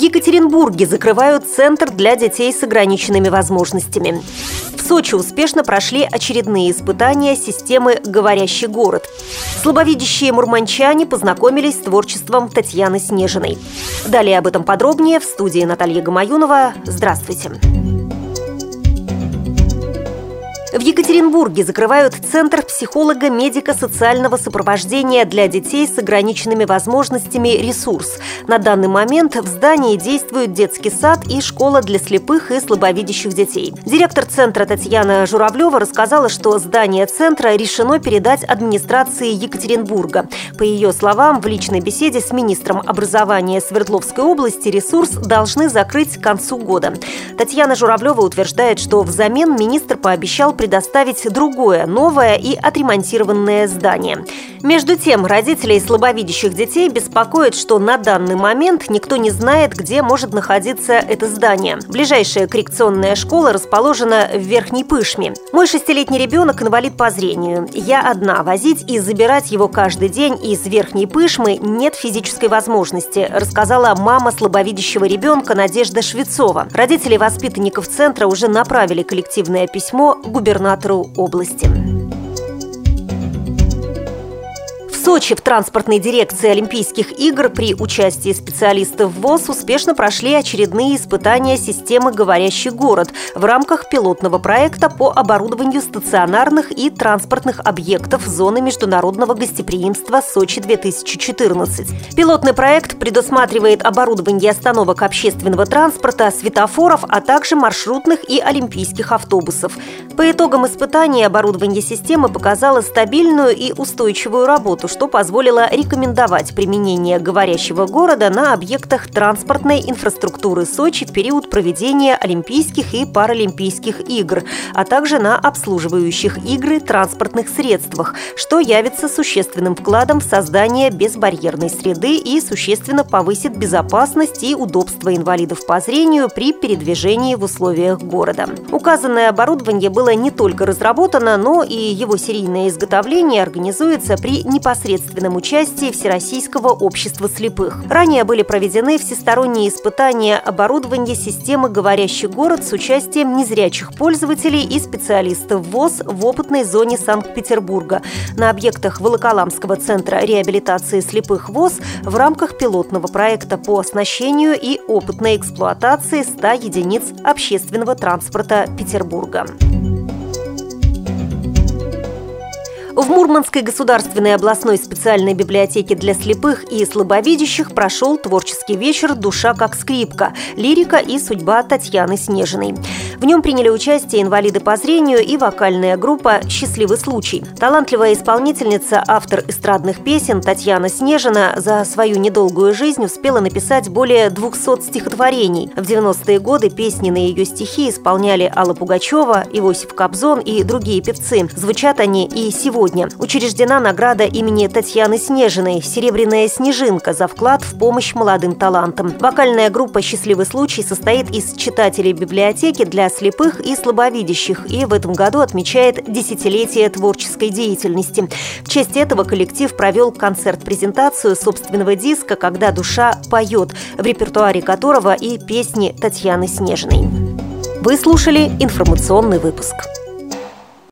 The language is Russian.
Екатеринбурге закрывают центр для детей с ограниченными возможностями. В Сочи успешно прошли очередные испытания системы «Говорящий город». Слабовидящие мурманчане познакомились с творчеством Татьяны Снежиной. Далее об этом подробнее в студии Наталья Гамаюнова. Здравствуйте. Здравствуйте. В Екатеринбурге закрывают Центр психолого-медико-социального сопровождения для детей с ограниченными возможностями «Ресурс». На данный момент в здании действуют детский сад и школа для слепых и слабовидящих детей. Директор центра Татьяна Журавлева рассказала, что здание центра решено передать администрации Екатеринбурга. По ее словам, в личной беседе с министром образования Свердловской области «Ресурс» должны закрыть к концу года. Татьяна Журавлева утверждает, что взамен министр пообещал предоставить другое, новое и отремонтированное здание. Между тем, родителей слабовидящих детей беспокоит, что на данный момент никто не знает, где может находиться это здание. Ближайшая коррекционная школа расположена в Верхней Пышме. Мой шестилетний ребенок инвалид по зрению. Я одна. Возить и забирать его каждый день из Верхней Пышмы нет физической возможности, рассказала мама слабовидящего ребенка Надежда Швецова. Родители воспитанников центра уже направили коллективное письмо губернатору губернатору области. Сочи в транспортной дирекции Олимпийских игр при участии специалистов ВОЗ успешно прошли очередные испытания системы «Говорящий город» в рамках пилотного проекта по оборудованию стационарных и транспортных объектов зоны международного гостеприимства «Сочи-2014». Пилотный проект предусматривает оборудование остановок общественного транспорта, светофоров, а также маршрутных и олимпийских автобусов. По итогам испытаний оборудование системы показало стабильную и устойчивую работу, что позволило рекомендовать применение говорящего города на объектах транспортной инфраструктуры Сочи в период проведения Олимпийских и Паралимпийских игр, а также на обслуживающих игры транспортных средствах, что явится существенным вкладом в создание безбарьерной среды и существенно повысит безопасность и удобство инвалидов по зрению при передвижении в условиях города. Указанное оборудование было не только разработано, но и его серийное изготовление организуется при непосредственном непосредственном участии Всероссийского общества слепых. Ранее были проведены всесторонние испытания оборудования системы «Говорящий город» с участием незрячих пользователей и специалистов ВОЗ в опытной зоне Санкт-Петербурга на объектах Волоколамского центра реабилитации слепых ВОЗ в рамках пилотного проекта по оснащению и опытной эксплуатации 100 единиц общественного транспорта Петербурга. В Мурманской государственной областной специальной библиотеке для слепых и слабовидящих прошел творческий вечер «Душа как скрипка. Лирика и судьба Татьяны Снежиной». В нем приняли участие инвалиды по зрению и вокальная группа «Счастливый случай». Талантливая исполнительница, автор эстрадных песен Татьяна Снежина за свою недолгую жизнь успела написать более 200 стихотворений. В 90-е годы песни на ее стихи исполняли Алла Пугачева, Иосиф Кобзон и другие певцы. Звучат они и сегодня сегодня учреждена награда имени Татьяны Снежиной «Серебряная снежинка» за вклад в помощь молодым талантам. Вокальная группа «Счастливый случай» состоит из читателей библиотеки для слепых и слабовидящих и в этом году отмечает десятилетие творческой деятельности. В честь этого коллектив провел концерт-презентацию собственного диска «Когда душа поет», в репертуаре которого и песни Татьяны Снежиной. Вы слушали информационный выпуск.